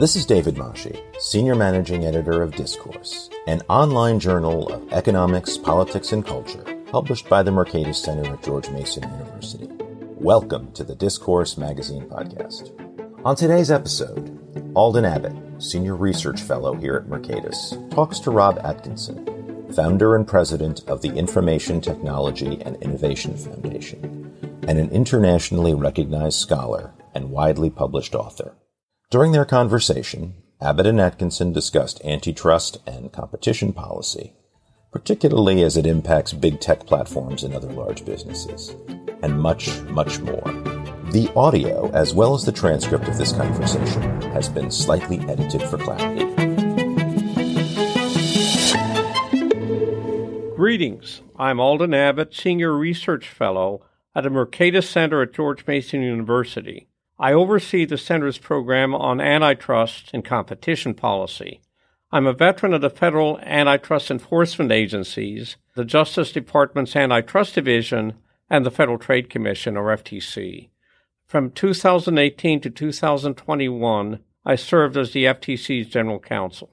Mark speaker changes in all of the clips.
Speaker 1: This is David Moshe, Senior Managing Editor of Discourse, an online journal of economics, politics, and culture published by the Mercatus Center at George Mason University. Welcome to the Discourse Magazine podcast. On today's episode, Alden Abbott, Senior Research Fellow here at Mercatus, talks to Rob Atkinson, founder and president of the Information Technology and Innovation Foundation, and an internationally recognized scholar and widely published author. During their conversation, Abbott and Atkinson discussed antitrust and competition policy, particularly as it impacts big tech platforms and other large businesses, and much, much more. The audio, as well as the transcript of this conversation, has been slightly edited for clarity.
Speaker 2: Greetings. I'm Alden Abbott, Senior Research Fellow at the Mercatus Center at George Mason University. I oversee the center's program on antitrust and competition policy. I'm a veteran of the federal antitrust enforcement agencies, the Justice Department's Antitrust Division, and the Federal Trade Commission, or FTC. From 2018 to 2021, I served as the FTC's general counsel.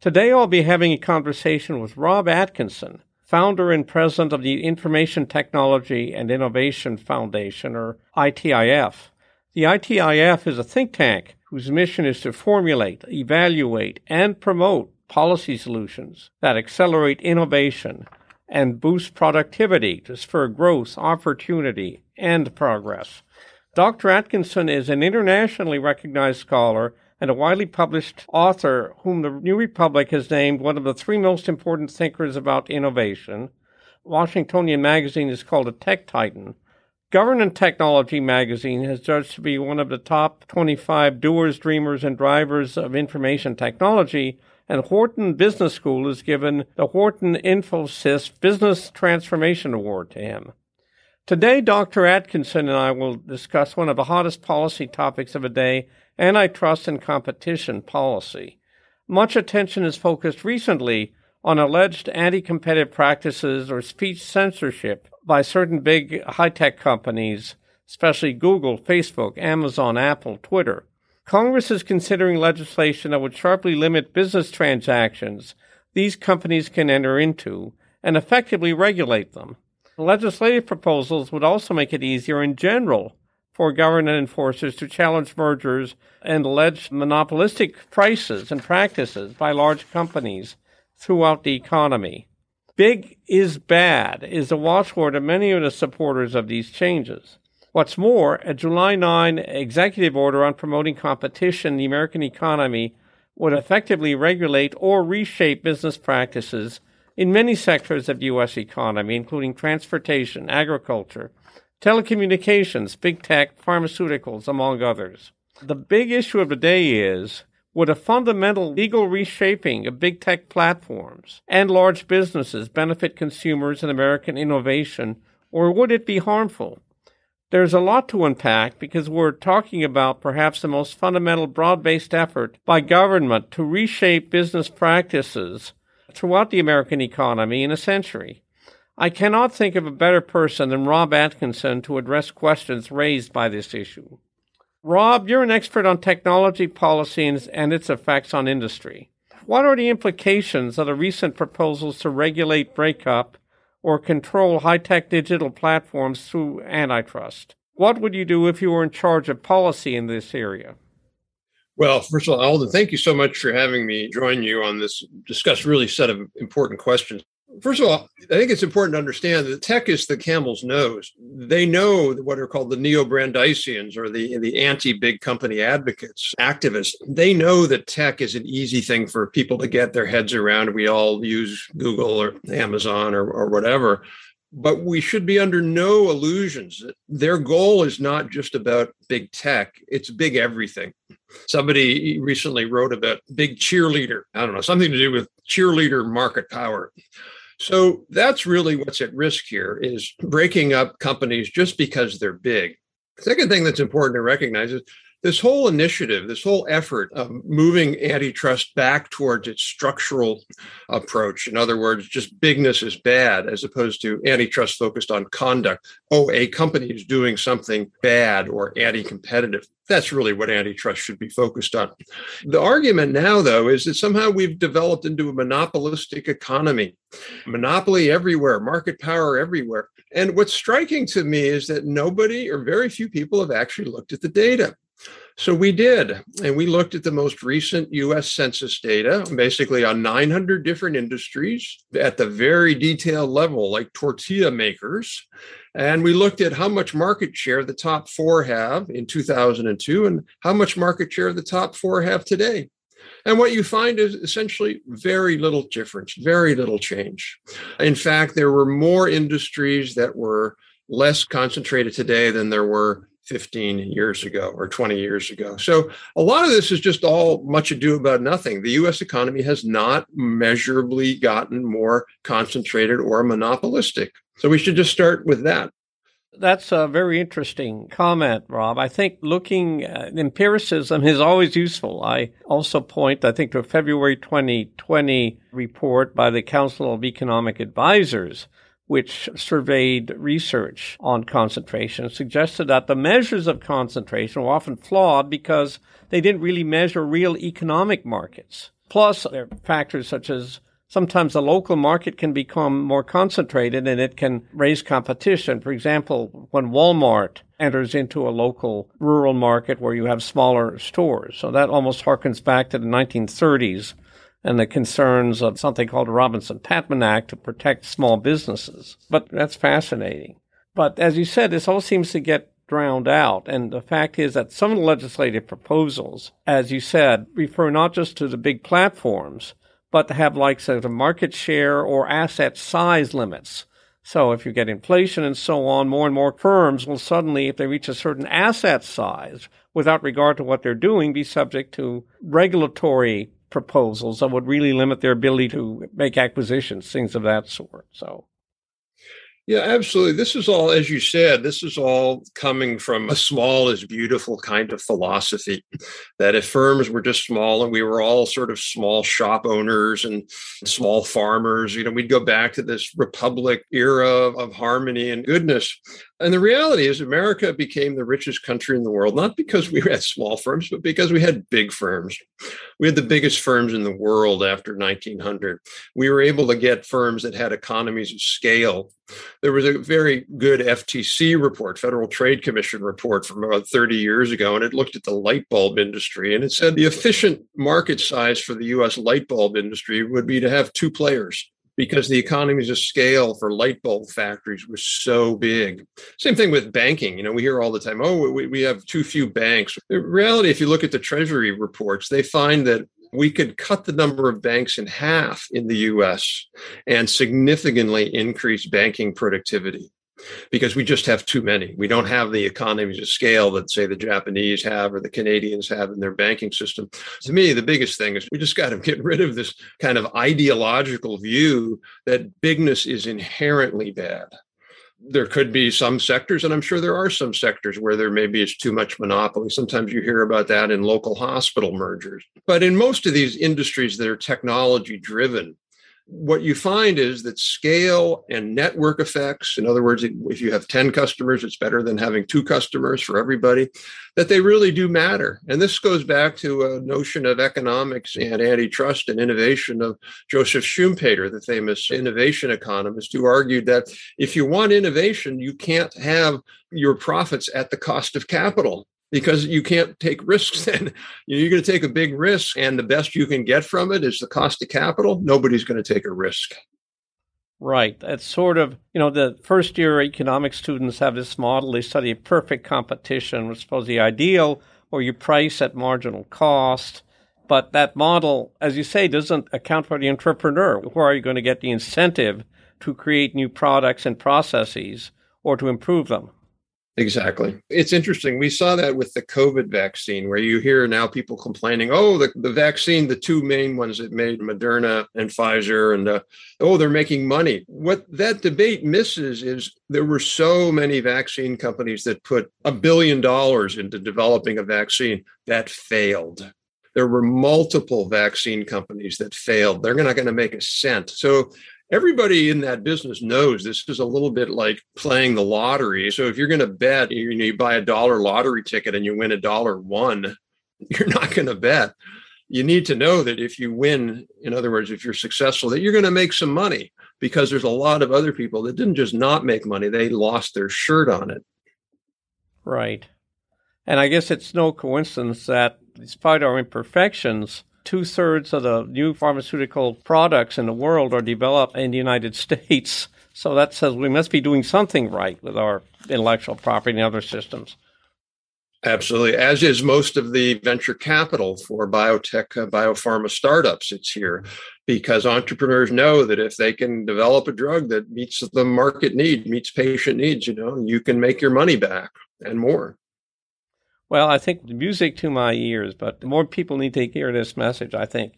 Speaker 2: Today I'll be having a conversation with Rob Atkinson, founder and president of the Information Technology and Innovation Foundation, or ITIF. The ITIF is a think tank whose mission is to formulate, evaluate, and promote policy solutions that accelerate innovation and boost productivity to spur growth, opportunity, and progress. Dr. Atkinson is an internationally recognized scholar and a widely published author whom the New Republic has named one of the three most important thinkers about innovation. Washingtonian Magazine is called a tech titan. Government Technology magazine has judged to be one of the top 25 doers, dreamers, and drivers of information technology, and Wharton Business School has given the Wharton Infosys Business Transformation Award to him. Today, Dr. Atkinson and I will discuss one of the hottest policy topics of the day antitrust and competition policy. Much attention is focused recently on alleged anti competitive practices or speech censorship by certain big high tech companies, especially Google, Facebook, Amazon, Apple, Twitter. Congress is considering legislation that would sharply limit business transactions these companies can enter into and effectively regulate them. Legislative proposals would also make it easier in general for government enforcers to challenge mergers and alleged monopolistic prices and practices by large companies throughout the economy. Big is bad is a watchword of many of the supporters of these changes. What's more, a July 9 executive order on promoting competition in the American economy would effectively regulate or reshape business practices in many sectors of the U.S. economy, including transportation, agriculture, telecommunications, big tech, pharmaceuticals, among others. The big issue of the day is would a fundamental legal reshaping of big tech platforms and large businesses benefit consumers and American innovation, or would it be harmful? There's a lot to unpack because we're talking about perhaps the most fundamental broad based effort by government to reshape business practices throughout the American economy in a century. I cannot think of a better person than Rob Atkinson to address questions raised by this issue. Rob, you're an expert on technology policy and its effects on industry. What are the implications of the recent proposals to regulate breakup or control high tech digital platforms through antitrust? What would you do if you were in charge of policy in this area?
Speaker 3: Well, first of all, Alden, thank you so much for having me join you on this discuss really set of important questions. First of all, I think it's important to understand that tech is the camel's nose. They know what are called the neo-Brandeisians or the, the anti-big company advocates, activists. They know that tech is an easy thing for people to get their heads around. We all use Google or Amazon or, or whatever but we should be under no illusions. Their goal is not just about big tech, it's big everything. Somebody recently wrote about big cheerleader, I don't know, something to do with cheerleader market power. So that's really what's at risk here is breaking up companies just because they're big. second thing that's important to recognize is this whole initiative, this whole effort of moving antitrust back towards its structural approach, in other words, just bigness is bad, as opposed to antitrust focused on conduct. Oh, a company is doing something bad or anti competitive. That's really what antitrust should be focused on. The argument now, though, is that somehow we've developed into a monopolistic economy, monopoly everywhere, market power everywhere. And what's striking to me is that nobody or very few people have actually looked at the data. So we did, and we looked at the most recent US Census data, basically on 900 different industries at the very detailed level, like tortilla makers. And we looked at how much market share the top four have in 2002 and how much market share the top four have today. And what you find is essentially very little difference, very little change. In fact, there were more industries that were less concentrated today than there were 15 years ago or 20 years ago. So a lot of this is just all much ado about nothing. The US economy has not measurably gotten more concentrated or monopolistic. So we should just start with that.
Speaker 2: That's a very interesting comment, Rob. I think looking at empiricism is always useful. I also point, I think, to a February 2020 report by the Council of Economic Advisors which surveyed research on concentration, suggested that the measures of concentration were often flawed because they didn't really measure real economic markets. Plus, there are factors such as sometimes the local market can become more concentrated and it can raise competition. For example, when Walmart enters into a local rural market where you have smaller stores. So that almost harkens back to the 1930s and the concerns of something called the Robinson Patman Act to protect small businesses. But that's fascinating. But as you said, this all seems to get drowned out. And the fact is that some of the legislative proposals, as you said, refer not just to the big platforms, but to have like say the market share or asset size limits. So if you get inflation and so on, more and more firms will suddenly, if they reach a certain asset size, without regard to what they're doing, be subject to regulatory proposals that would really limit their ability to make acquisitions, things of that sort. So
Speaker 3: yeah, absolutely. This is all, as you said, this is all coming from a small is beautiful kind of philosophy. That if firms were just small and we were all sort of small shop owners and small farmers, you know, we'd go back to this republic era of harmony and goodness. And the reality is, America became the richest country in the world, not because we had small firms, but because we had big firms. We had the biggest firms in the world after 1900. We were able to get firms that had economies of scale. There was a very good FTC report, Federal Trade Commission report from about 30 years ago, and it looked at the light bulb industry. And it said the efficient market size for the US light bulb industry would be to have two players because the economies of scale for light bulb factories was so big. Same thing with banking. You know, we hear all the time, oh, we, we have too few banks. In reality, if you look at the Treasury reports, they find that we could cut the number of banks in half in the US and significantly increase banking productivity because we just have too many. We don't have the economies of scale that, say, the Japanese have or the Canadians have in their banking system. To me, the biggest thing is we just got to get rid of this kind of ideological view that bigness is inherently bad. There could be some sectors, and I'm sure there are some sectors where there maybe is too much monopoly. Sometimes you hear about that in local hospital mergers. But in most of these industries that are technology driven, what you find is that scale and network effects, in other words, if you have 10 customers, it's better than having two customers for everybody, that they really do matter. And this goes back to a notion of economics and antitrust and innovation of Joseph Schumpeter, the famous innovation economist, who argued that if you want innovation, you can't have your profits at the cost of capital because you can't take risks then. You're going to take a big risk, and the best you can get from it is the cost of capital. Nobody's going to take a risk.
Speaker 2: Right. That's sort of, you know, the first year economics students have this model. They study perfect competition, which is supposed to be ideal, where you price at marginal cost. But that model, as you say, doesn't account for the entrepreneur. Where are you going to get the incentive to create new products and processes or to improve them?
Speaker 3: Exactly. It's interesting. We saw that with the COVID vaccine, where you hear now people complaining, oh, the, the vaccine, the two main ones that made Moderna and Pfizer, and uh, oh, they're making money. What that debate misses is there were so many vaccine companies that put a billion dollars into developing a vaccine that failed. There were multiple vaccine companies that failed. They're not going to make a cent. So everybody in that business knows this is a little bit like playing the lottery. So if you're going to bet, you, you buy a dollar lottery ticket and you win a dollar one, you're not going to bet. You need to know that if you win, in other words, if you're successful, that you're going to make some money because there's a lot of other people that didn't just not make money, they lost their shirt on it.
Speaker 2: Right. And I guess it's no coincidence that despite our imperfections, two thirds of the new pharmaceutical products in the world are developed in the United States. So that says we must be doing something right with our intellectual property and other systems.
Speaker 3: Absolutely, as is most of the venture capital for biotech, uh, biopharma startups. It's here because entrepreneurs know that if they can develop a drug that meets the market need, meets patient needs, you know, you can make your money back and more.
Speaker 2: Well, I think music to my ears, but more people need to hear this message, I think.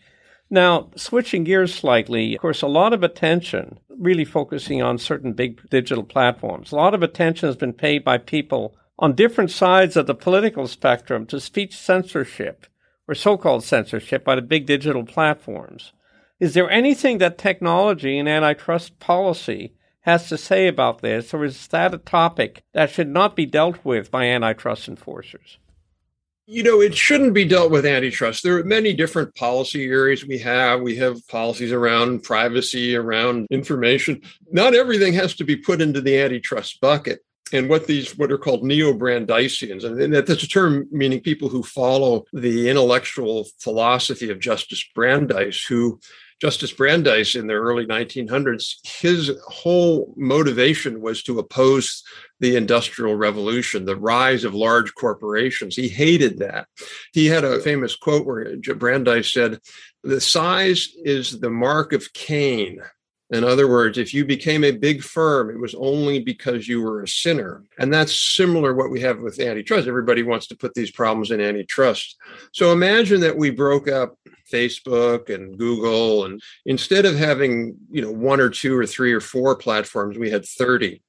Speaker 2: Now, switching gears slightly, of course, a lot of attention, really focusing on certain big digital platforms. A lot of attention has been paid by people on different sides of the political spectrum to speech censorship or so called censorship by the big digital platforms. Is there anything that technology and antitrust policy has to say about this, or is that a topic that should not be dealt with by antitrust enforcers?
Speaker 3: You know, it shouldn't be dealt with antitrust. There are many different policy areas we have. We have policies around privacy, around information. Not everything has to be put into the antitrust bucket. And what these, what are called neo-Brandeisians, and that's a term meaning people who follow the intellectual philosophy of Justice Brandeis, who Justice Brandeis in the early 1900s, his whole motivation was to oppose the Industrial Revolution, the rise of large corporations. He hated that. He had a famous quote where Brandeis said, The size is the mark of Cain. In other words, if you became a big firm, it was only because you were a sinner. And that's similar what we have with antitrust. Everybody wants to put these problems in antitrust. So imagine that we broke up Facebook and Google and instead of having, you know, one or two or three or four platforms, we had 30.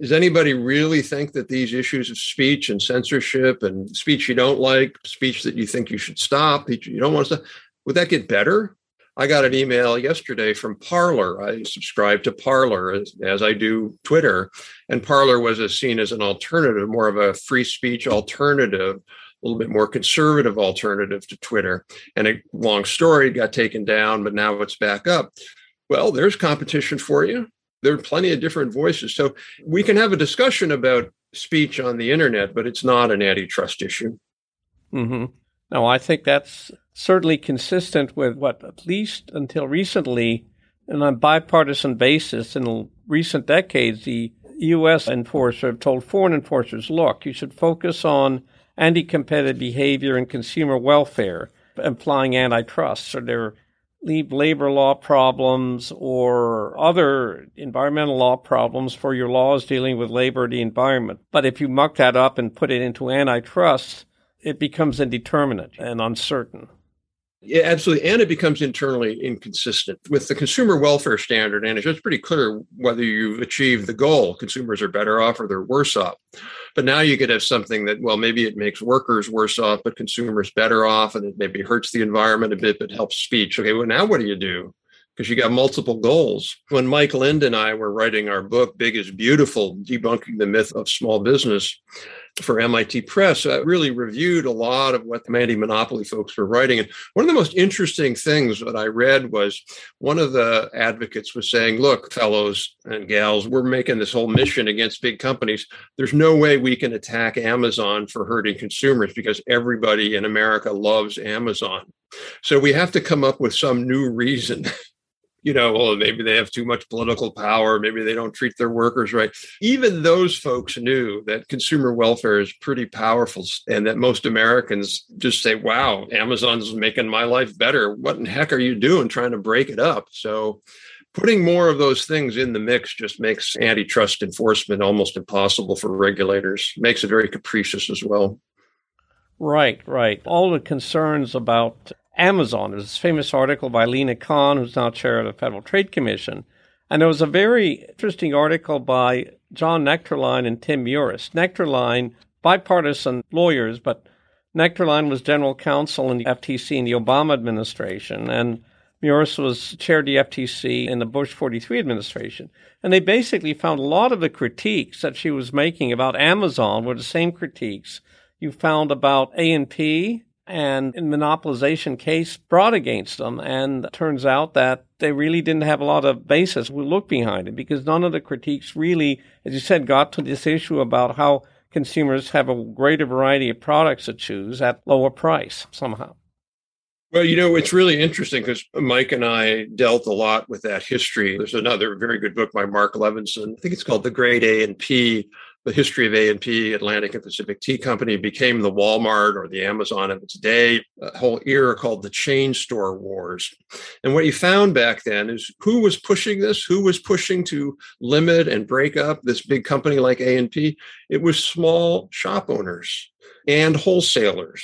Speaker 3: Does anybody really think that these issues of speech and censorship and speech you don't like, speech that you think you should stop, you don't want to stop, would that get better? I got an email yesterday from Parler. I subscribe to Parler as, as I do Twitter, and Parler was a, seen as an alternative, more of a free speech alternative, a little bit more conservative alternative to Twitter. And a long story got taken down, but now it's back up. Well, there's competition for you there are plenty of different voices. So we can have a discussion about speech on the internet, but it's not an antitrust issue.
Speaker 2: Mm-hmm. No, I think that's certainly consistent with what, at least until recently, and on a bipartisan basis in recent decades, the U.S. enforcer have told foreign enforcers, look, you should focus on anti-competitive behavior and consumer welfare, implying antitrust. So they're leave labor law problems or other environmental law problems for your laws dealing with labor or the environment. But if you muck that up and put it into antitrust, it becomes indeterminate and uncertain.
Speaker 3: Yeah, absolutely. And it becomes internally inconsistent with the consumer welfare standard. And it's pretty clear whether you've achieved the goal. Consumers are better off or they're worse off. But now you could have something that, well, maybe it makes workers worse off, but consumers better off, and it maybe hurts the environment a bit, but helps speech. Okay, well, now what do you do? Because you got multiple goals. When Mike Lind and I were writing our book, Big is Beautiful, debunking the myth of small business, for MIT Press, I really reviewed a lot of what the anti monopoly folks were writing. And one of the most interesting things that I read was one of the advocates was saying, Look, fellows and gals, we're making this whole mission against big companies. There's no way we can attack Amazon for hurting consumers because everybody in America loves Amazon. So we have to come up with some new reason you know, well, maybe they have too much political power, maybe they don't treat their workers right. Even those folks knew that consumer welfare is pretty powerful and that most Americans just say, wow, Amazon's making my life better. What in heck are you doing trying to break it up? So putting more of those things in the mix just makes antitrust enforcement almost impossible for regulators, makes it very capricious as well.
Speaker 2: Right, right. All the concerns about Amazon. There's this famous article by Lina Khan, who's now chair of the Federal Trade Commission. And there was a very interesting article by John Nuechterlein and Tim Muris. Nuechterlein, bipartisan lawyers, but Nuechterlein was general counsel in the FTC in the Obama administration, and Muris was chair of the FTC in the Bush 43 administration. And they basically found a lot of the critiques that she was making about Amazon were the same critiques you found about A&P and in monopolization case brought against them. And turns out that they really didn't have a lot of basis to look behind it because none of the critiques really, as you said, got to this issue about how consumers have a greater variety of products to choose at lower price somehow.
Speaker 3: Well, you know, it's really interesting because Mike and I dealt a lot with that history. There's another very good book by Marc Levinson. I think it's called The Great A and P the history of A&P, Atlantic and Pacific Tea Company, became the Walmart or the Amazon of its day, a whole era called the chain store wars. And what you found back then is who was pushing this? Who was pushing to limit and break up this big company like A&P? It was small shop owners and wholesalers.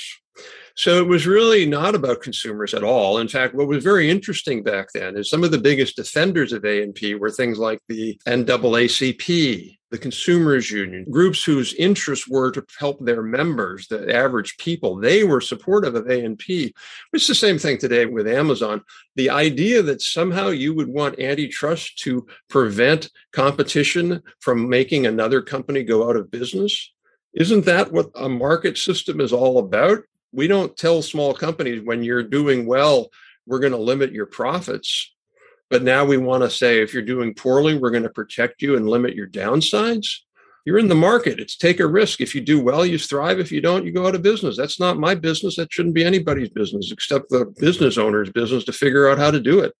Speaker 3: So it was really not about consumers at all. In fact, what was very interesting back then is some of the biggest defenders of A&P were things like the NAACP, the Consumers Union, groups whose interests were to help their members, the average people. They were supportive of A&P. It's the same thing today with Amazon. The idea that somehow you would want antitrust to prevent competition from making another company go out of business, isn't that what a market system is all about? We don't tell small companies when you're doing well, we're going to limit your profits. But now we want to say if you're doing poorly, we're going to protect you and limit your downsides. You're in the market. It's take a risk. If you do well, you thrive. If you don't, you go out of business. That's not my business. That shouldn't be anybody's business except the business owner's business to figure out how to do it.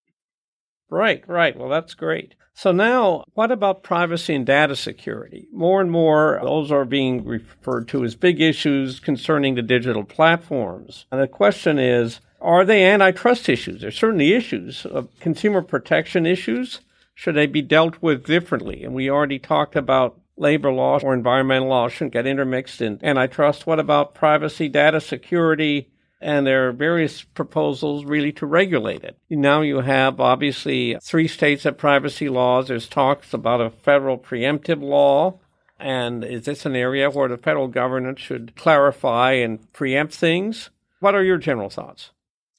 Speaker 2: Right, right. Well, that's great. So now, what about privacy and data security? More and more, those are being referred to as big issues concerning the digital platforms. And the question is, are they antitrust issues? They're certainly issues of consumer protection issues. Should they be dealt with differently? And we already talked about labor law or environmental law shouldn't get intermixed in antitrust. What about privacy, data security? And there are various proposals really to regulate it. Now you have obviously three states have privacy laws. There's talks about a federal preemptive law. And is this an area where the federal government should clarify and preempt things? What are your general thoughts?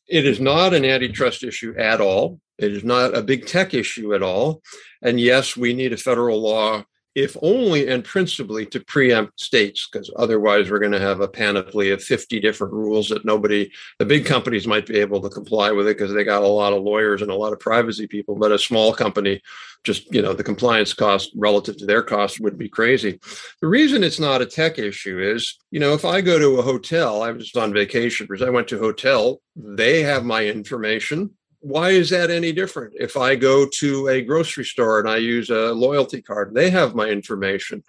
Speaker 3: It is not an antitrust issue at all. It is not a big tech issue at all. And yes, we need a federal law, if only and principally to preempt states, because otherwise we're going to have a panoply of 50 different rules that nobody, the big companies might be able to comply with it because they got a lot of lawyers and a lot of privacy people. But a small company just you know the compliance cost relative to their cost would be crazy the reason it's not a tech issue is you know if i go to a hotel i was on vacation because i went to a hotel they have my information why is that any different if i go to a grocery store and i use a loyalty card they have my information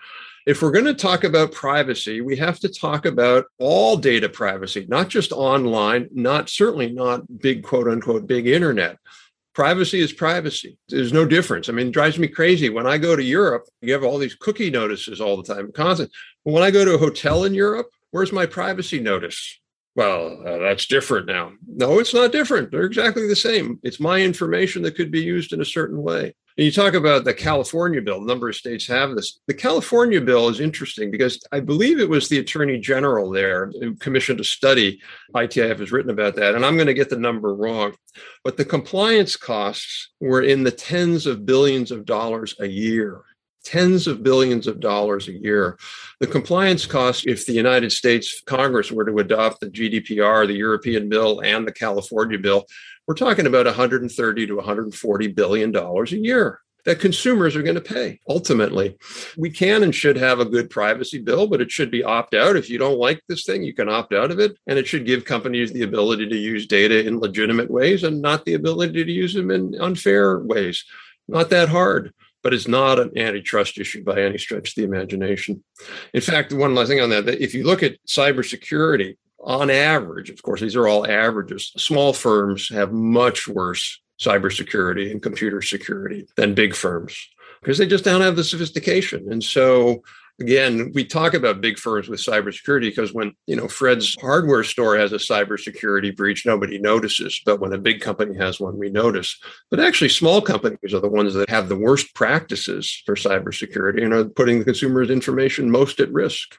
Speaker 3: if we're going to talk about privacy, we have to talk about all data privacy, not just online, not certainly not big quote unquote big internet privacy is privacy. There's no difference. I mean, it drives me crazy. When I go to Europe, you have all these cookie notices all the time, constant. But when I go to a hotel in Europe, where's my privacy notice? Well, uh, that's different now. No, it's not different. They're exactly the same. It's my information that could be used in a certain way. And you talk about the California bill, a number of states have this. The California bill is interesting because I believe it was the attorney general there who commissioned a study. ITIF has written about that, and I'm going to get the number wrong. But the compliance costs were in the tens of billions of dollars a year. Tens of billions of dollars a year. The compliance costs, if the United States Congress were to adopt the GDPR, the European bill, and the California bill, we're talking about 130 to 140 billion dollars a year that consumers are going to pay ultimately. We can and should have a good privacy bill, but it should be opt out. If you don't like this thing, you can opt out of it. And it should give companies the ability to use data in legitimate ways and not the ability to use them in unfair ways. Not that hard. But it's not an antitrust issue by any stretch of the imagination. In fact, one last thing on that, that if you look at cybersecurity, on average, of course, these are all averages, small firms have much worse cybersecurity and computer security than big firms because they just don't have the sophistication. And so again, we talk about big firms with cybersecurity because when you know Fred's hardware store has a cybersecurity breach, nobody notices. But when a big company has one, we notice. But actually, small companies are the ones that have the worst practices for cybersecurity and are putting the consumer's information most at risk.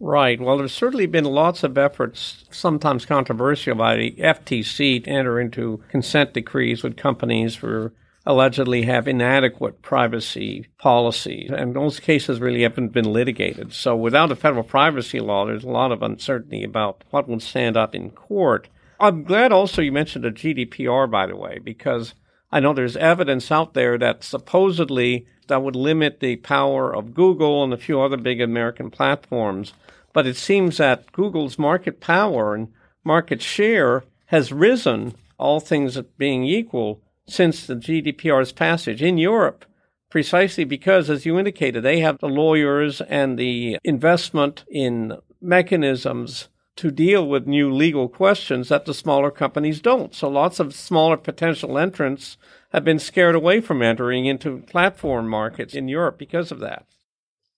Speaker 2: Right. Well, there's certainly been lots of efforts, sometimes controversial, by the FTC to enter into consent decrees with companies for allegedly have inadequate privacy policies. And those cases really haven't been litigated. So without a federal privacy law, there's a lot of uncertainty about what will stand up in court. I'm glad also you mentioned the GDPR, by the way, because I know there's evidence out there that supposedly that would limit the power of Google and a few other big American platforms. But it seems that Google's market power and market share has risen, all things being equal, since the GDPR's passage in Europe, precisely because, as you indicated, they have the lawyers and the investment in mechanisms to deal with new legal questions that the smaller companies don't. So lots of smaller potential entrants have been scared away from entering into platform markets in Europe because of that.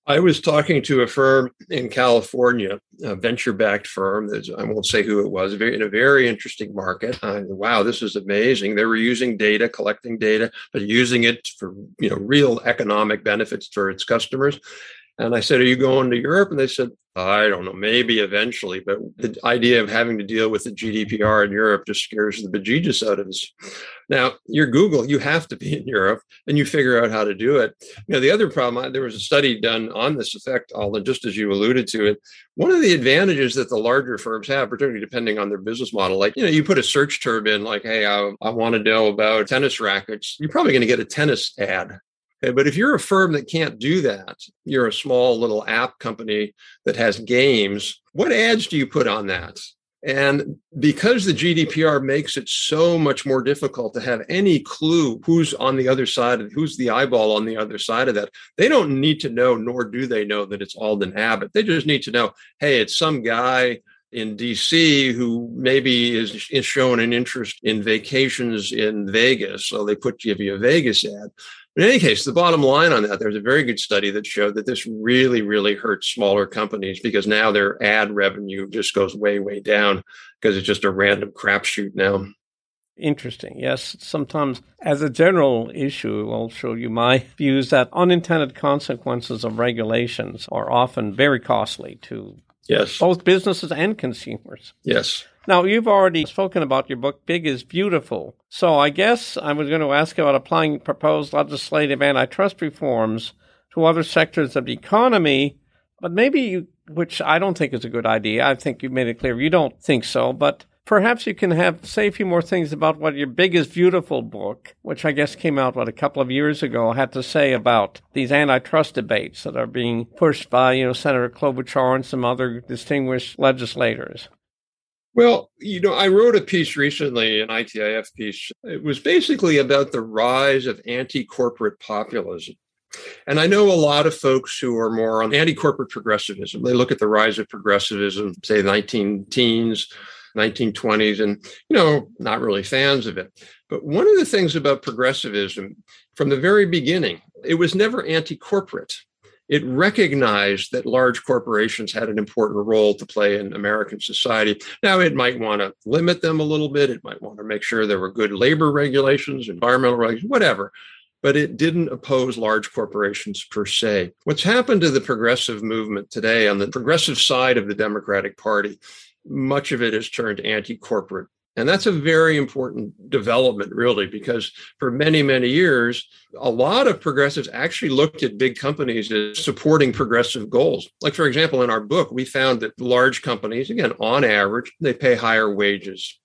Speaker 3: I was talking to a firm in California, a venture-backed firm. I won't say who it was. In a very interesting market. Wow, this is amazing. They were using data, collecting data, but using it for you know real economic benefits for its customers. And I said, Are you going to Europe? And they said, I don't know, maybe eventually. But the mm. idea of having to deal with the GDPR in Europe just scares the bejesus out of us. Now, you're Google, you have to be in Europe and you figure out how to do it. You know, the other problem, there was a study done on this effect, Alden, just as you alluded to it. One of the advantages that the larger firms have, particularly depending on their business model, like, you know, you put a search term in, like, hey, I, I want to know about tennis rackets, you're probably going to get a tennis ad Okay, but if you're a firm that can't do that, you're a small little app company that has games, what ads do you put on that? And because the GDPR makes it so much more difficult to have any clue who's on the other side of who's the eyeball on the other side of that, they don't need to know, nor do they know that it's Alden Abbott. They just need to know, hey, it's some guy in DC who maybe is, is showing an interest in vacations in Vegas. So they put give you a Vegas ad. In any case, the bottom line on that, there's a very good study that showed that this really, really hurts smaller companies because now their ad revenue just goes way, way down because it's just a random crapshoot now.
Speaker 2: Interesting. Yes, sometimes as a general issue, I'll show you my views that unintended consequences of regulations are often very costly to
Speaker 3: yes.
Speaker 2: both businesses and consumers.
Speaker 3: Yes.
Speaker 2: Now, you've already spoken about your book, Big is Beautiful. So I guess I was going to ask about applying proposed legislative antitrust reforms to other sectors of the economy, but maybe you, which I don't think is a good idea. I think you made it clear you don't think so, but perhaps you can have say a few more things about what your biggest Beautiful book, which I guess came out what a couple of years ago, had to say about these antitrust debates that are being pushed by you know Senator Klobuchar and some other distinguished legislators.
Speaker 3: Well, you know, I wrote a piece recently, an ITIF piece. It was basically about the rise of anti corporate populism. And I know a lot of folks who are more on anti corporate progressivism. They look at the rise of progressivism, say 19 teens, 1920s, and, you know, not really fans of it. But one of the things about progressivism from the very beginning, it was never anti corporate it recognized that large corporations had an important role to play in American society. Now, it might want to limit them a little bit. It might want to make sure there were good labor regulations, environmental regulations, whatever. But it didn't oppose large corporations per se. What's happened to the progressive movement today on the progressive side of the Democratic Party, much of it has turned anti corporate and that's a very important development, really, because for many, many years, a lot of progressives actually looked at big companies as supporting progressive goals. Like, for example, in our book, we found that large companies, again, on average, they pay higher wages.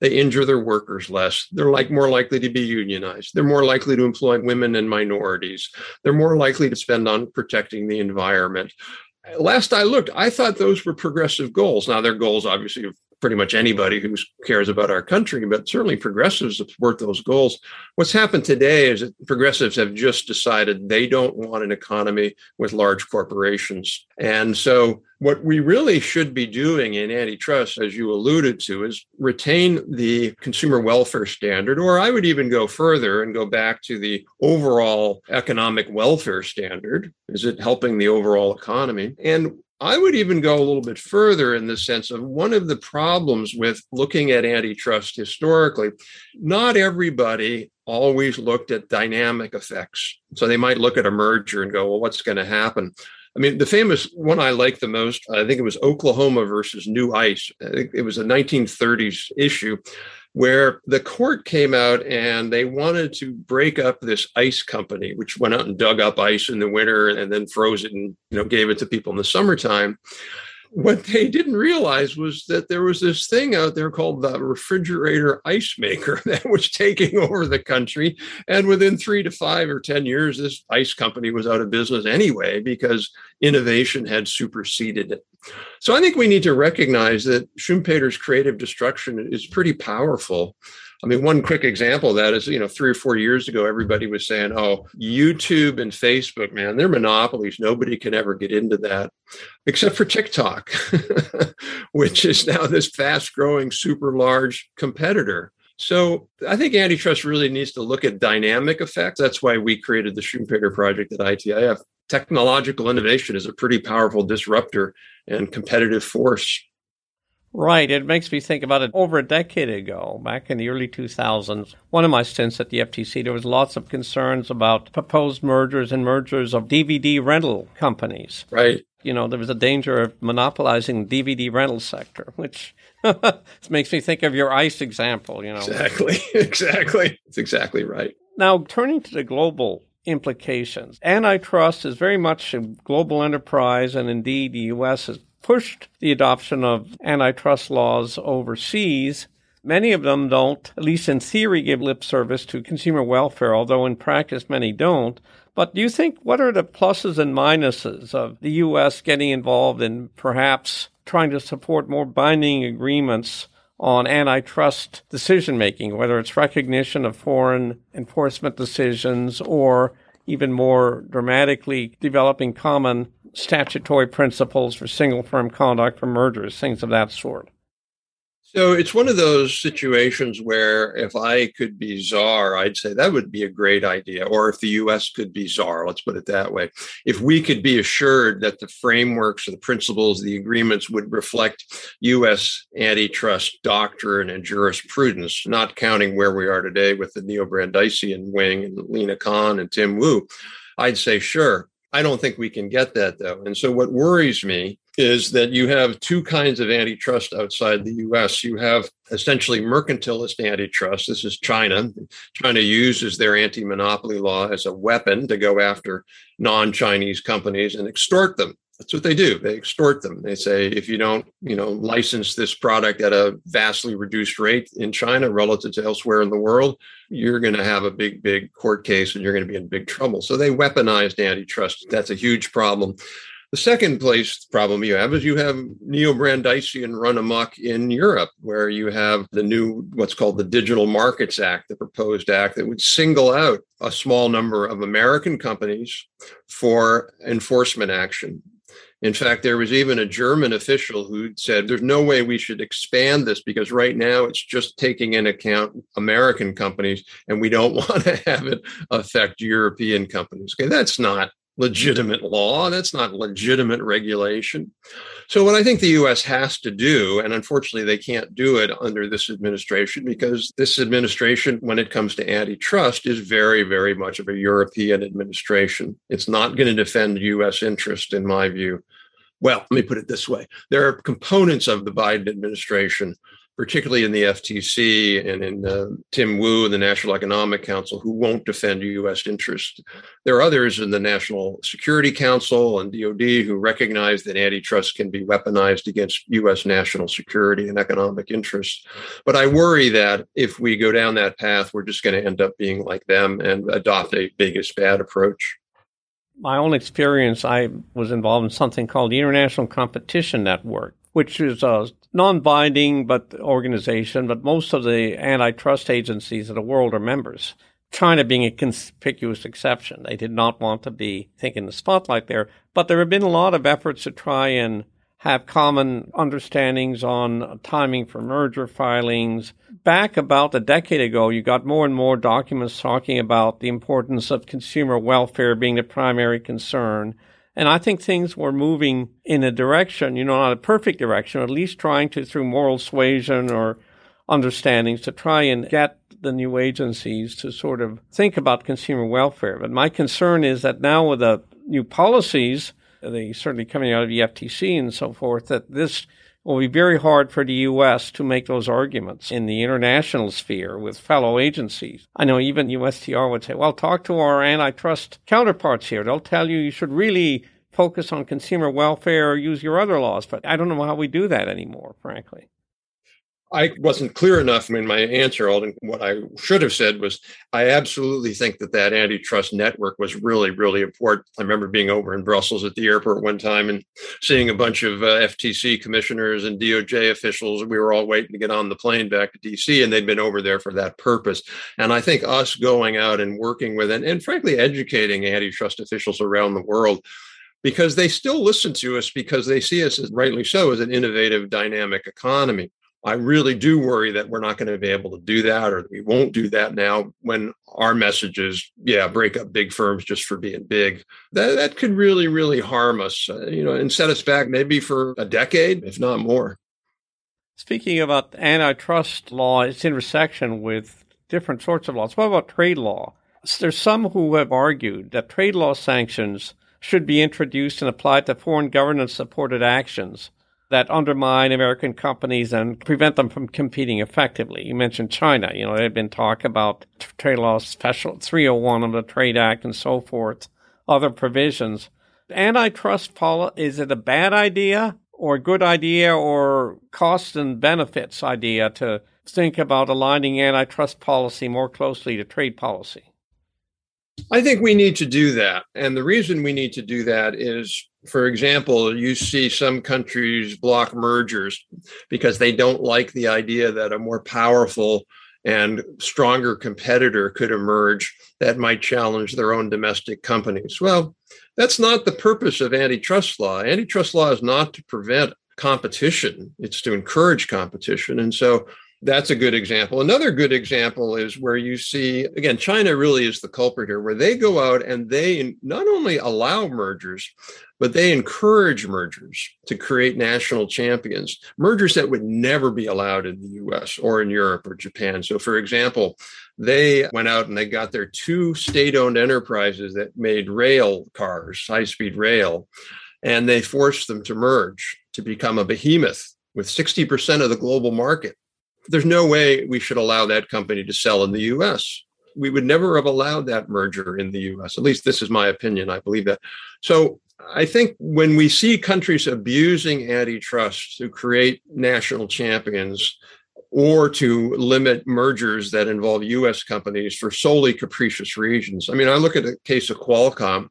Speaker 3: They injure their workers less. They're like more likely to be unionized. They're more likely to employ women and minorities. They're more likely to spend on protecting the environment last I looked, I thought those were progressive goals. Now, their goals obviously pretty much anybody who cares about our country, but certainly progressives support those goals. What's happened today is that progressives have just decided they don't want an economy with large corporations. And so what we really should be doing in antitrust, as you alluded to, is retain the consumer welfare standard, or I would even go further and go back to the overall economic welfare standard. Is it helping the overall economy? And I would even go a little bit further in the sense of one of the problems with looking at antitrust historically, not everybody always looked at dynamic effects. So they might look at a merger and go, well, what's going to happen? I mean, the famous one I like the most, I think it was Oklahoma versus New Ice. it was a 1930s issue where the court came out and they wanted to break up this ice company, which went out and dug up ice in the winter and then froze it and you know gave it to people in the summertime what they didn't realize was that there was this thing out there called the refrigerator ice maker that was taking over the country. And within three to five or 10 years, this ice company was out of business anyway because innovation had superseded it. So I think we need to recognize that Schumpeter's creative destruction is pretty powerful. I mean, one quick example of that is, you know, three or four years ago, everybody was saying, oh, YouTube and Facebook, man, they're monopolies. Nobody can ever get into that except for TikTok, which is now this fast growing, super large competitor. So I think antitrust really needs to look at dynamic effects. That's why we created the Schumpeter project at ITIF. Technological innovation is a pretty powerful disruptor and competitive force.
Speaker 2: Right. It makes me think about it over a decade ago, back in the early 2000s. One of my stints at the FTC, there was lots of concerns about proposed mergers and mergers of DVD rental companies.
Speaker 3: Right.
Speaker 2: You know, there was a danger of monopolizing the DVD rental sector, which makes me think of your ICE example, you know.
Speaker 3: Exactly. exactly. It's exactly right.
Speaker 2: Now, turning to the global implications. Antitrust is very much a global enterprise, and indeed, the U.S. has pushed the adoption of antitrust laws overseas. Many of them don't, at least in theory, give lip service to consumer welfare, although in practice many don't. But do you think what are the pluses and minuses of the U.S. getting involved in perhaps trying to support more binding agreements on antitrust decision making, whether it's recognition of foreign enforcement decisions or even more dramatically developing common statutory principles for single firm conduct for mergers, things of that sort.
Speaker 3: So it's one of those situations where if I could be czar, I'd say that would be a great idea. Or if the US could be czar, let's put it that way. If we could be assured that the frameworks, the principles, the agreements would reflect US antitrust doctrine and jurisprudence, not counting where we are today with the neo Brandeisian wing and Lina Khan and Tim Wu, I'd say sure. I don't think we can get that though. And so what worries me is that you have two kinds of antitrust outside the US. You have essentially mercantilist antitrust. This is China. China uses their anti monopoly law as a weapon to go after non Chinese companies and extort them. That's what they do. They extort them. They say if you don't, you know, license this product at a vastly reduced rate in China relative to elsewhere in the world, you're going to have a big, big court case and you're going to be in big trouble. So they weaponized antitrust. That's a huge problem. The second place problem you have is you have neo Brandeisian run amok in Europe, where you have the new, what's called the Digital Markets Act, the proposed act that would single out a small number of American companies for enforcement action. In fact, there was even a German official who said there's no way we should expand this because right now it's just taking in account American companies and we don't want to have it affect European companies. Okay, that's not legitimate law. That's not legitimate regulation. So, what I think the US has to do, and unfortunately they can't do it under this administration because this administration, when it comes to antitrust, is very, very much of a European administration. It's not going to defend US interest, in my view. Well, let me put it this way there are components of the Biden administration particularly in the FTC and in uh, Tim Wu and the National Economic Council, who won't defend U.S. interests. There are others in the National Security Council and DOD who recognize that antitrust can be weaponized against U.S. national security and economic interests. But I worry that if we go down that path, we're just going to end up being like them and adopt a big is bad approach
Speaker 2: my own experience, I was involved in something called the International Competition Network, which is a non binding but organization, but most of the antitrust agencies of the world are members. China being a conspicuous exception. They did not want to be taking the spotlight there, but there have been a lot of efforts to try and have common understandings on timing for merger filings. Back about a decade ago, you got more and more documents talking about the importance of consumer welfare being the primary concern. And I think things were moving in a direction, you know, not a perfect direction, at least trying to, through moral suasion or understandings, to try and get the new agencies to sort of think about consumer welfare. But my concern is that now with the new policies, they certainly coming out of the FTC and so forth, that this will be very hard for the U.S. to make those arguments in the international sphere with fellow agencies. I know even USTR would say, well, talk to our antitrust counterparts here. They'll tell you you should really focus on consumer welfare or use your other laws. But I don't know how we do that anymore, frankly.
Speaker 3: I wasn't clear enough in my answer, Alden. What I should have said was I absolutely think that that antitrust network was really, really important. I remember being over in Brussels at the airport one time and seeing a bunch of uh, FTC commissioners and DOJ officials. We were all waiting to get on the plane back to DC, and they'd been over there for that purpose. And I think us going out and working with and, and frankly educating antitrust officials around the world because they still listen to us because they see us as rightly so as an innovative dynamic economy I really do worry that we're not going to be able to do that, or we won't do that now when our message is, yeah, break up big firms just for being big. That, that could really, really harm us, uh, you know, and set us back maybe for a decade, if not more.
Speaker 2: Speaking about antitrust law, its intersection with different sorts of laws. What about trade law? There's some who have argued that trade law sanctions should be introduced and applied to foreign government supported actions that undermine American companies and prevent them from competing effectively. You mentioned China. You know, there had been talk about trade law special 301 of the Trade Act and so forth, other provisions. Antitrust policy, is it a bad idea or a good idea or cost and benefits idea to think about aligning antitrust policy more closely to trade policy?
Speaker 3: I think we need to do that. And the reason we need to do that is, for example, you see some countries block mergers because they don't like the idea that a more powerful and stronger competitor could emerge that might challenge their own domestic companies. Well, that's not the purpose of antitrust law. Antitrust law is not to prevent competition, it's to encourage competition. And so that's a good example. Another good example is where you see, again, China really is the culprit here, where they go out and they not only allow mergers, but they encourage mergers to create national champions, mergers that would never be allowed in the US or in Europe or Japan. So, for example, they went out and they got their two state owned enterprises that made rail cars, high speed rail, and they forced them to merge to become a behemoth with 60% of the global market there's no way we should allow that company to sell in the US. We would never have allowed that merger in the US. At least this is my opinion. I believe that. So I think when we see countries abusing antitrust to create national champions or to limit mergers that involve US companies for solely capricious reasons. I mean, I look at the case of Qualcomm.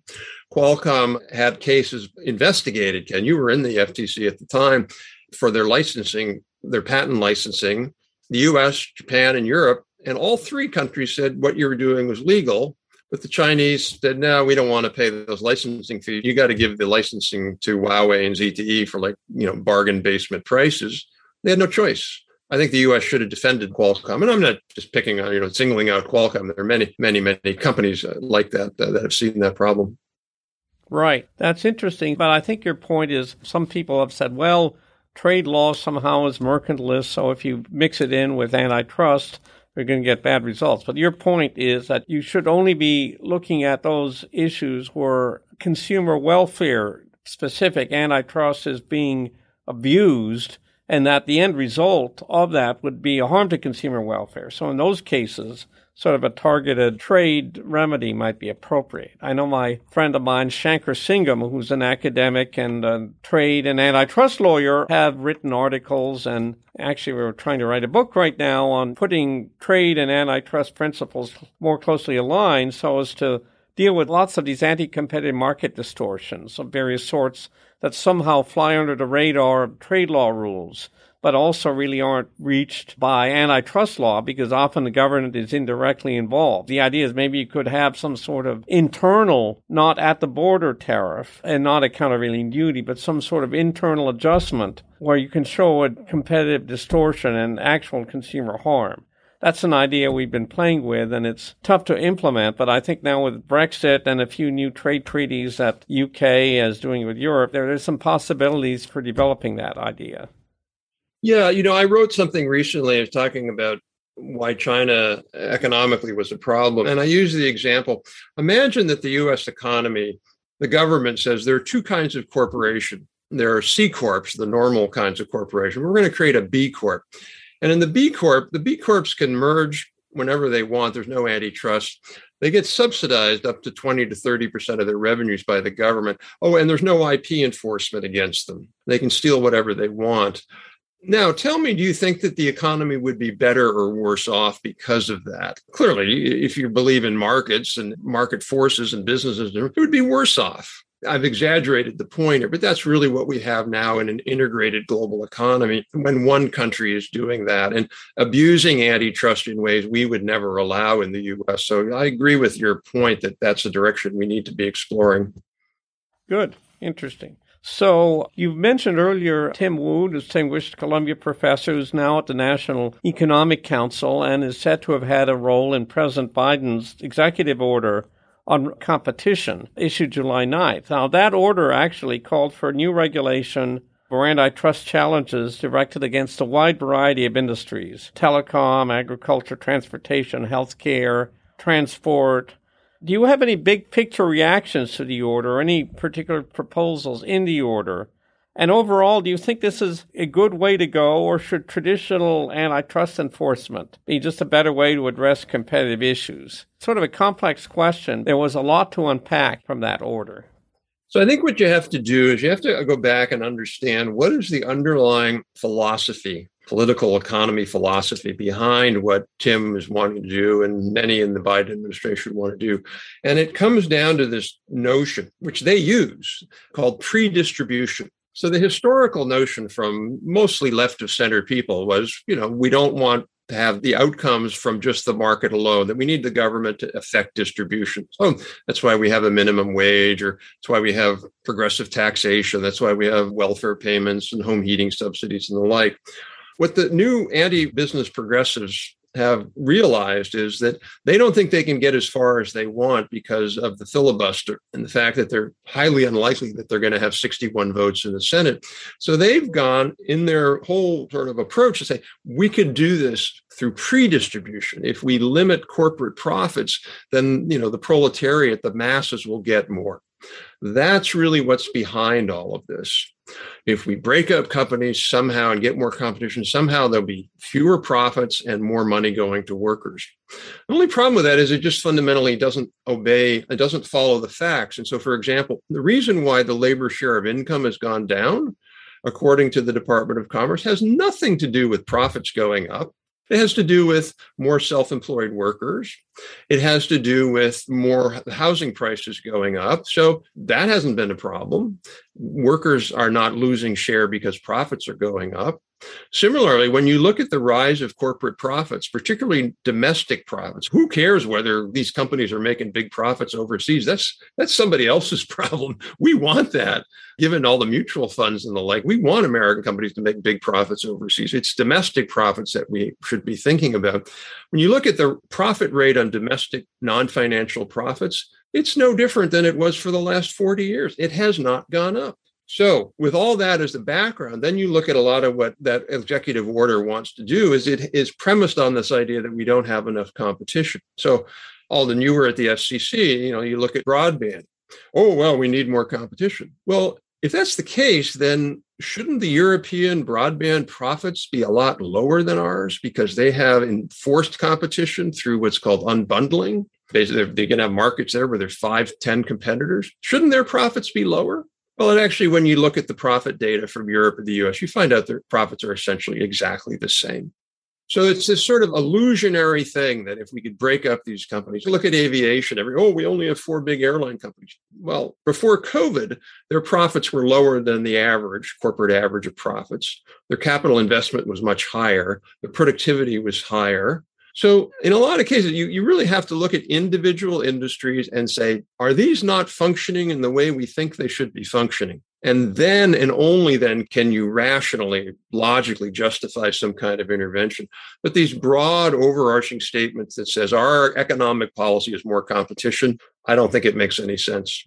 Speaker 3: Qualcomm had cases investigated, Ken. You were in the FTC at the time for their licensing, their patent licensing the US, Japan, and Europe. And all three countries said what you were doing was legal. But the Chinese said, no, we don't want to pay those licensing fees. You got to give the licensing to Huawei and ZTE for like, you know, bargain basement prices. They had no choice. I think the U.S. should have defended Qualcomm, and I'm not just picking on, you know, singling out Qualcomm. There are many, many, many companies uh, like that uh, that have seen that problem.
Speaker 2: Right, that's interesting. But I think your point is some people have said, well, trade law somehow is mercantilist. So if you mix it in with antitrust, you're going to get bad results. But your point is that you should only be looking at those issues where consumer welfare specific antitrust is being abused and that the end result of that would be a harm to consumer welfare. So in those cases, sort of a targeted trade remedy might be appropriate. I know my friend of mine, Shankar Singham, who's an academic and a trade and antitrust lawyer, have written articles and actually we're trying to write a book right now on putting trade and antitrust principles more closely aligned so as to deal with lots of these anti-competitive market distortions of various sorts that somehow fly under the radar of trade law rules but also really aren't reached by antitrust law because often the government is indirectly involved. The idea is maybe you could have some sort of internal, not at the border tariff and not a countervailing duty, but some sort of internal adjustment where you can show a competitive distortion and actual consumer harm that's an idea we've been playing with and it's tough to implement. But I think now with Brexit and a few new trade treaties that UK is doing with Europe, there, there's some possibilities for developing that idea.
Speaker 3: Yeah, you know, I wrote something recently I was talking about why China economically was a problem. And I use the example imagine that the US economy, the government says there are two kinds of corporation. There are C Corps, the normal kinds of corporation. We're going to create a B Corp. And in the B Corp, the B Corps can merge whenever they want. There's no antitrust. They get subsidized up to 20 to 30% of their revenues by the government. Oh, and there's no IP enforcement against them. They can steal whatever they want. Now, tell me, do you think that the economy would be better or worse off because of that? Clearly, if you believe in markets and market forces and businesses, it would be worse off. I've exaggerated the pointer, but that's really what we have now in an integrated global economy when one country is doing that and abusing antitrust in ways we would never allow in the US. So I agree with your point that that's the direction we need to be exploring.
Speaker 2: Good. Interesting. So you mentioned earlier Tim Wu, distinguished Columbia professor who's now at the National Economic Council and is said to have had a role in President Biden's executive order on competition issued July 9th. Now, that order actually called for new regulation for antitrust challenges directed against a wide variety of industries telecom, agriculture, transportation, healthcare, transport. Do you have any big picture reactions to the order any particular proposals in the order? And overall, do you think this is a good way to go, or should traditional antitrust enforcement be just a better way to address competitive issues? Sort of a complex question. There was a lot to unpack from that order.
Speaker 3: So I think what you have to do is you have to go back and understand what is the underlying philosophy, political economy philosophy behind what Tim is wanting to do and many in the Biden administration want to do. And it comes down to this notion, which they use, called pre-distribution. So the historical notion from mostly left of center people was, you know, we don't want to have the outcomes from just the market alone, that we need the government to affect distribution. So that's why we have a minimum wage, or that's why we have progressive taxation. That's why we have welfare payments and home heating subsidies and the like. What the new anti business progressives have realized is that they don't think they can get as far as they want because of the filibuster and the fact that they're highly unlikely that they're going to have 61 votes in the Senate. So they've gone in their whole sort of approach to say, we could do this through pre-distribution. If we limit corporate profits, then you know the proletariat, the masses will get more. That's really what's behind all of this. If we break up companies somehow and get more competition, somehow there'll be fewer profits and more money going to workers. The only problem with that is it just fundamentally doesn't obey, it doesn't follow the facts. And so, for example, the reason why the labor share of income has gone down, according to the Department of Commerce, has nothing to do with profits going up. It has to do with more self employed workers. It has to do with more housing prices going up. So that hasn't been a problem. Workers are not losing share because profits are going up. Similarly, when you look at the rise of corporate profits, particularly domestic profits, who cares whether these companies are making big profits overseas? That's that's somebody else's problem. We want that, given all the mutual funds and the like. We want American companies to make big profits overseas. It's domestic profits that we should be thinking about. When you look at the profit rate on domestic non-financial profits, it's no different than it was for the last 40 years. It has not gone up. So, with all that as the background, then you look at a lot of what that executive order wants to do is it is premised on this idea that we don't have enough competition. So, Alden, you were at the FCC, you know, you look at broadband. Oh, well, we need more competition. Well, if that's the case, then shouldn't the European broadband profits be a lot lower than ours because they have enforced competition through what's called unbundling? Basically, they're going to have markets there where there's five, ten competitors. Shouldn't their profits be lower? Well, and actually, when you look at the profit data from Europe and the US, you find out their profits are essentially exactly the same. So it's this sort of illusionary thing that if we could break up these companies, look at aviation, every oh, we only have four big airline companies. Well, before COVID, their profits were lower than the average, corporate average of profits. Their capital investment was much higher, the productivity was higher. So, in a lot of cases, you, you really have to look at individual industries and say, are these not functioning in the way we think they should be functioning? And then and only then can you rationally, logically justify some kind of intervention. But these broad, overarching statements that says our economic policy is more competition, I don't think it makes any sense.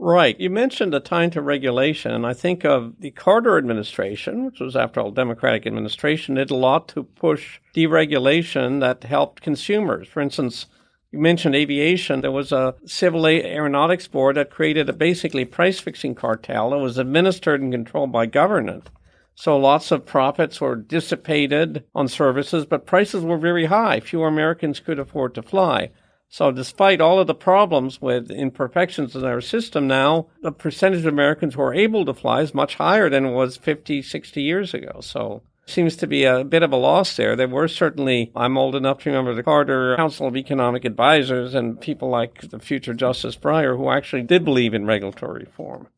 Speaker 2: Right. You mentioned the time to regulation, and I think of the Carter administration, which was, after all, a Democratic administration, did a lot to push deregulation that helped consumers. For instance, you mentioned aviation. There was a civil aeronautics board that created a basically price fixing cartel that was administered and controlled by government. So lots of profits were dissipated on services, but prices were very high. Fewer Americans could afford to fly. So, despite all of the problems with imperfections in our system now, the percentage of Americans who are able to fly is much higher than it was 50, 60 years ago. So, seems to be a bit of a loss there. There were certainly, I'm old enough to remember the Carter Council of Economic Advisors and people like the future Justice Breyer who actually did believe in regulatory reform.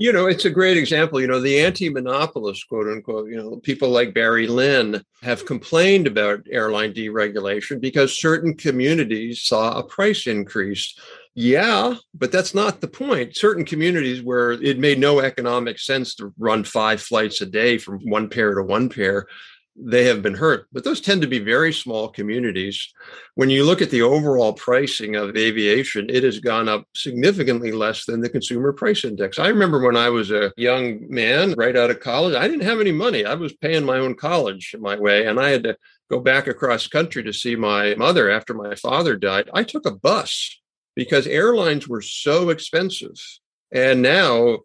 Speaker 3: You know, it's a great example. You know, the anti monopolist, quote unquote, you know, people like Barry Lynn have complained about airline deregulation because certain communities saw a price increase. Yeah, but that's not the point. Certain communities where it made no economic sense to run five flights a day from one pair to one pair they have been hurt. But those tend to be very small communities. When you look at the overall pricing of aviation, it has gone up significantly less than the consumer price index. I remember when I was a young man right out of college, I didn't have any money. I was paying my own college my way, and I had to go back across country to see my mother after my father died. I took a bus because airlines were so expensive. And now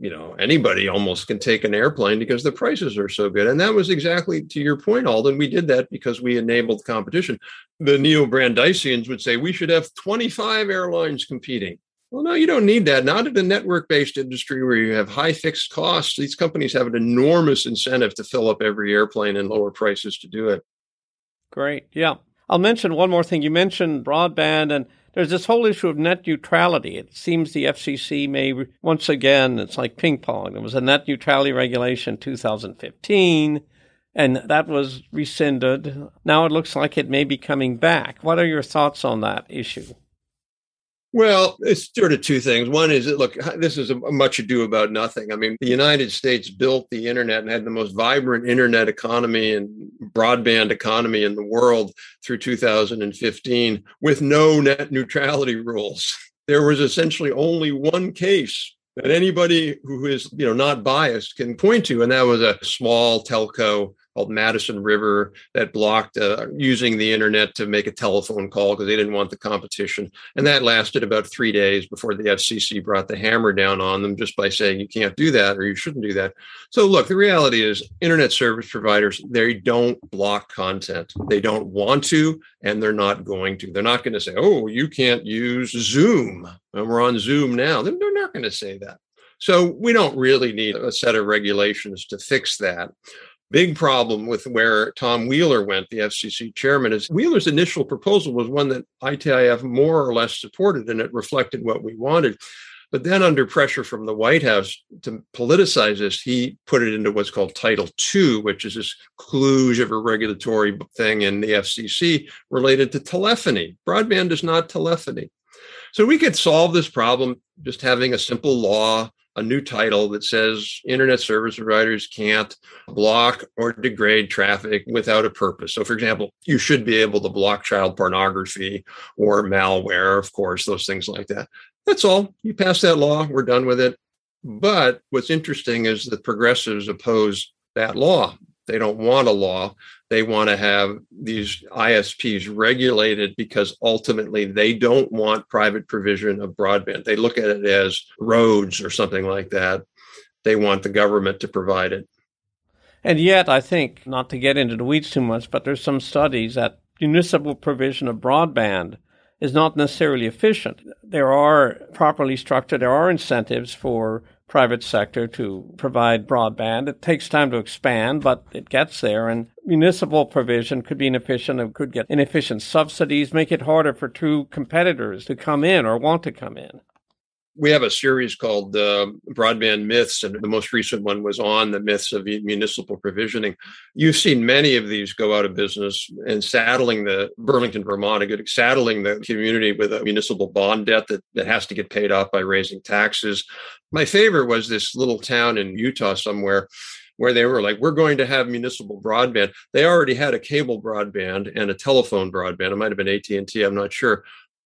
Speaker 3: you know anybody almost can take an airplane because the prices are so good. And that was exactly to your point alden we did that because we enabled competition. The neo-brandeisians would say we should have 25 airlines competing. Well no you don't need that. Not in a network-based industry where you have high fixed costs. These companies have an enormous incentive to fill up every airplane and lower prices to do it.
Speaker 2: Great. Yeah. I'll mention one more thing. You mentioned broadband and there's this whole issue of net neutrality. It seems the FCC may once again, it's like ping pong. There was a net neutrality regulation in 2015, and that was rescinded. Now it looks like it may be coming back. What are your thoughts on that issue?
Speaker 3: Well, it's sort of two things. One is that, look, this is a much ado about nothing. I mean, the United States built the internet and had the most vibrant internet economy and broadband economy in the world through 2015 with no net neutrality rules. There was essentially only one case that anybody who is, you know, not biased can point to, and that was a small telco called Madison River that blocked uh, using the internet to make a telephone call because they didn't want the competition. And that lasted about three days before the FCC brought the hammer down on them just by saying you can't do that or you shouldn't do that. So, look, the reality is internet service providers, they don't block content. They don't want to, and they're not going to. They're not going to say, oh, you can't use Zoom. And we're on Zoom now. They're not going to say that. So we don't really need a set of regulations to fix that big problem with where Tom Wheeler went, the FCC chairman, is Wheeler's initial proposal was one that ITIF more or less supported, and it reflected what we wanted. But then, under pressure from the White House to politicize this, he put it into what's called Title II, which is this kludge of a regulatory thing in the FCC related to telephony. Broadband is not telephony. So we could solve this problem just having a simple law a new title that says internet service providers can't block or degrade traffic without a purpose. So, for example, you should be able to block child pornography or malware, of course, those things like that. That's all. You pass that law, we're done with it. But what's interesting is that progressives oppose that law. They don't want a law. They want to have these ISPs regulated because ultimately they don't want private provision of broadband. They look at it as roads or something like that. They want the government to provide it.
Speaker 2: And yet, I think, not to get into the weeds too much, but there's some studies that municipal provision of broadband is not necessarily efficient. There are properly structured, there are incentives for private sector to provide broadband. It takes time to expand, but it gets there. And municipal provision could be inefficient and could get inefficient subsidies, make it harder for true competitors to come in or want to come in
Speaker 3: we have a series called uh, Broadband Myths, and the most recent one was on the myths of municipal provisioning. You've seen many of these go out of business and saddling the Burlington, Vermont, good, saddling the community with a municipal bond debt that, that has to get paid off by raising taxes. My favorite was this little town in Utah somewhere where they were like, we're going to have municipal broadband. They already had a cable broadband and a telephone broadband. It might have been AT&T, I'm not sure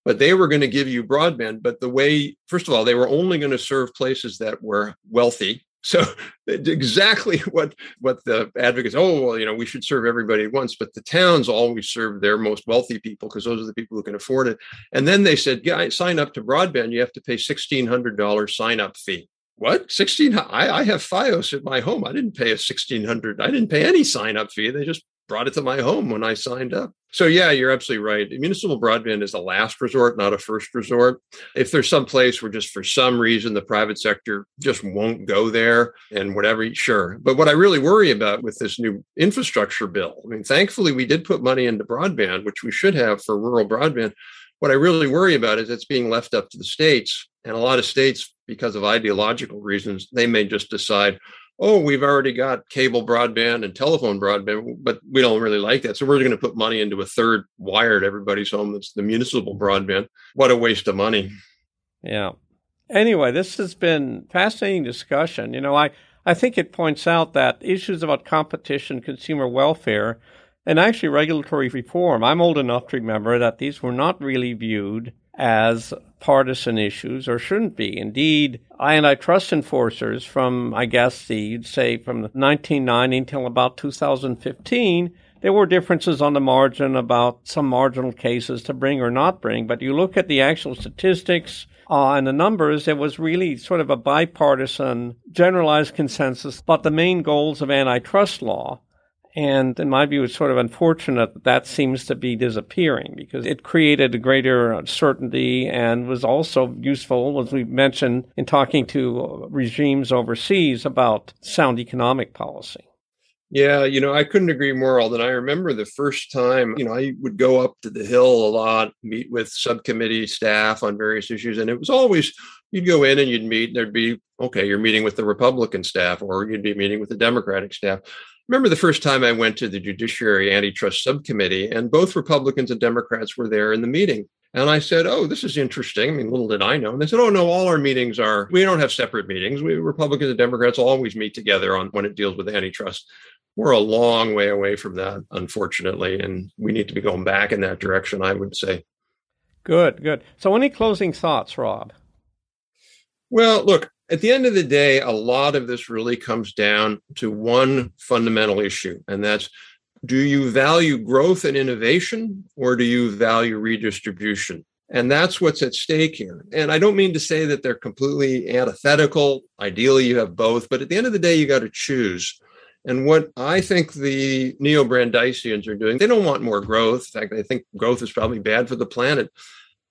Speaker 3: but they were going to give you broadband. But the way, first of all, they were only going to serve places that were wealthy. So exactly what what the advocates, oh well, you know, we should serve everybody at once, but the towns always serve their most wealthy people because those are the people who can afford it. And then they said, guys, sign up to broadband, you have to pay sixteen hundred dollars sign up fee. What sixteen? I, I have FiOS at my home. I didn't pay a sixteen hundred. I didn't pay any sign up fee. They just brought it to my home when I signed up. So yeah, you're absolutely right. Municipal broadband is a last resort, not a first resort. If there's some place where just for some reason the private sector just won't go there and whatever, sure. But what I really worry about with this new infrastructure bill, I mean, thankfully we did put money into broadband, which we should have for rural broadband. What I really worry about is it's being left up to the states. And a lot of states, because of ideological reasons, they may just decide, oh, we've already got cable broadband and telephone broadband, but we don't really like that. So we're going to put money into a third wire at everybody's home that's the municipal broadband. What a waste of money.
Speaker 2: Yeah. Anyway, this has been fascinating discussion. You know, I, I think it points out that issues about competition, consumer welfare, and actually regulatory reform, I'm old enough to remember that these were not really viewed as partisan issues or shouldn't be. Indeed, antitrust enforcers from, I guess, the, you'd say from 1990 until about 2015, there were differences on the margin about some marginal cases to bring or not bring. But you look at the actual statistics uh, and the numbers, it was really sort of a bipartisan, generalized consensus about the main goals of antitrust law. And in my view, it's sort of unfortunate that that seems to be disappearing because it created a greater certainty and was also useful, as we mentioned, in talking to regimes overseas about sound economic policy.
Speaker 3: Yeah, you know, I couldn't agree more, Alden. I remember the first time, you know, I would go up to the Hill a lot, meet with subcommittee staff on various issues, and it was always you'd go in and you'd meet, there'd be, okay, you're meeting with the Republican staff, or you'd be meeting with the Democratic staff remember the first time I went to the Judiciary Antitrust Subcommittee, and both Republicans and Democrats were there in the meeting. And I said, Oh, this is interesting. I mean, little did I know. And they said, Oh, no, all our meetings are, we don't have separate meetings. We Republicans and Democrats always meet together on when it deals with antitrust. We're a long way away from that, unfortunately. And we need to be going back in that direction, I would say.
Speaker 2: Good, good. So, any closing thoughts, Rob?
Speaker 3: Well, look, at the end of the day, a lot of this really comes down to one fundamental issue, and that's do you value growth and innovation or do you value redistribution? And that's what's at stake here. And I don't mean to say that they're completely antithetical. Ideally, you have both, but at the end of the day, you got to choose. And what I think the neo Brandeisians are doing, they don't want more growth. In fact, they think growth is probably bad for the planet.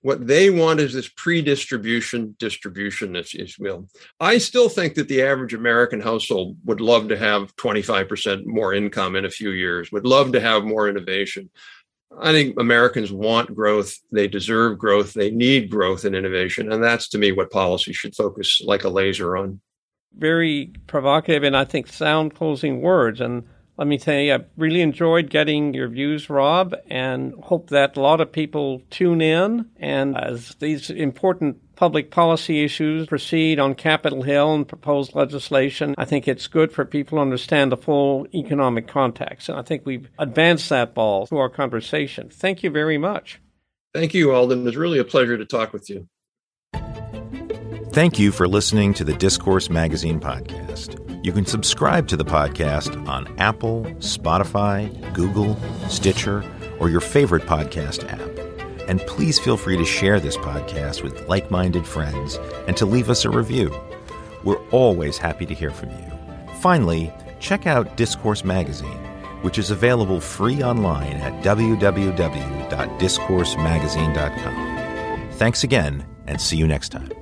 Speaker 3: What they want is this pre-distribution distribution, if you will. I still think that the average American household would love to have 25% more income in a few years, would love to have more innovation. I think Americans want growth. They deserve growth. They need growth and innovation. And that's to me what policy should focus like a laser on.
Speaker 2: Very provocative and I think sound closing words. And let me tell you, I really enjoyed getting your views, Rob, and hope that a lot of people tune in. And as these important public policy issues proceed on Capitol Hill and proposed legislation, I think it's good for people to understand the full economic context. And I think we've advanced that ball through our conversation. Thank you very much.
Speaker 3: Thank you, Alden. It was really a pleasure to talk with you.
Speaker 1: Thank you for listening to the Discourse Magazine podcast. You can subscribe to the podcast on Apple, Spotify, Google, Stitcher, or your favorite podcast app. And please feel free to share this podcast with like minded friends and to leave us a review. We're always happy to hear from you. Finally, check out Discourse Magazine, which is available free online at www.discoursemagazine.com. Thanks again, and see you next time.